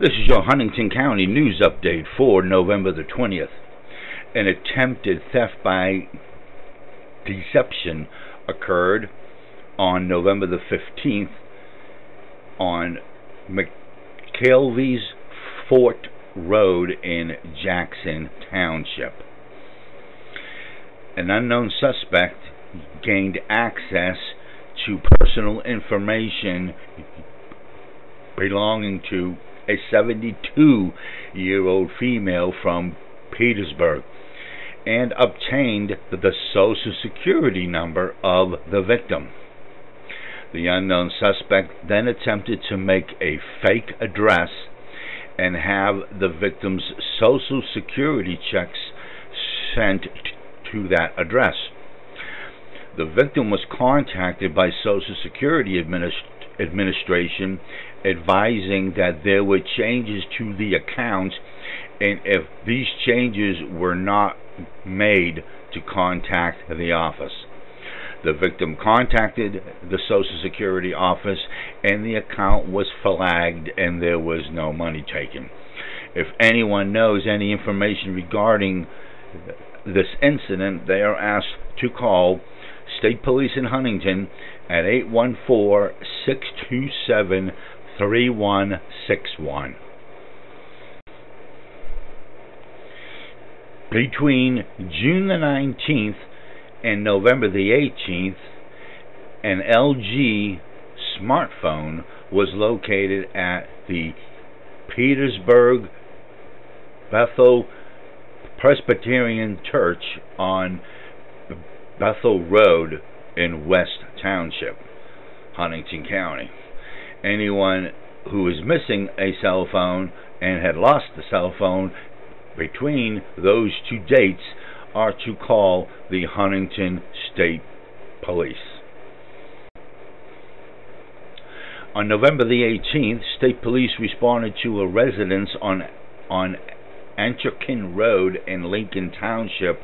This is your Huntingdon County news update for November the 20th. An attempted theft by deception occurred on November the 15th on McAlevy's Fort Road in Jackson Township. An unknown suspect gained access to personal information belonging to a 72 year old female from Petersburg and obtained the social security number of the victim. The unknown suspect then attempted to make a fake address and have the victim's social security checks sent to that address. The victim was contacted by Social Security Administration administration advising that there were changes to the accounts and if these changes were not made to contact the office. The victim contacted the Social Security office and the account was flagged and there was no money taken. If anyone knows any information regarding this incident, they are asked to call State Police in Huntingdon at 814 627 3161. Between June the 19th and November the 18th, an LG smartphone was located at the Petersburg Bethel Presbyterian Church on Bethel Road in West Township, Huntingdon County. Anyone who is missing a cell phone and had lost the cell phone between those two dates are to call the Huntingdon State Police. On November the 18th, state police responded to a residence on on Antiochian Road in Lincoln Township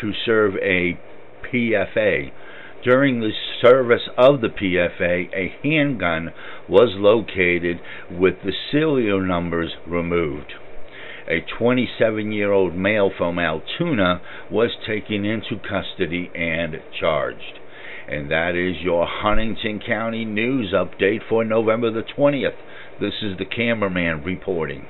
to serve a PFA. During the service of the PFA, a handgun was located with the serial numbers removed. A 27 year old male from Altoona was taken into custody and charged. And that is your Huntingdon County news update for November the 20th. This is the cameraman reporting.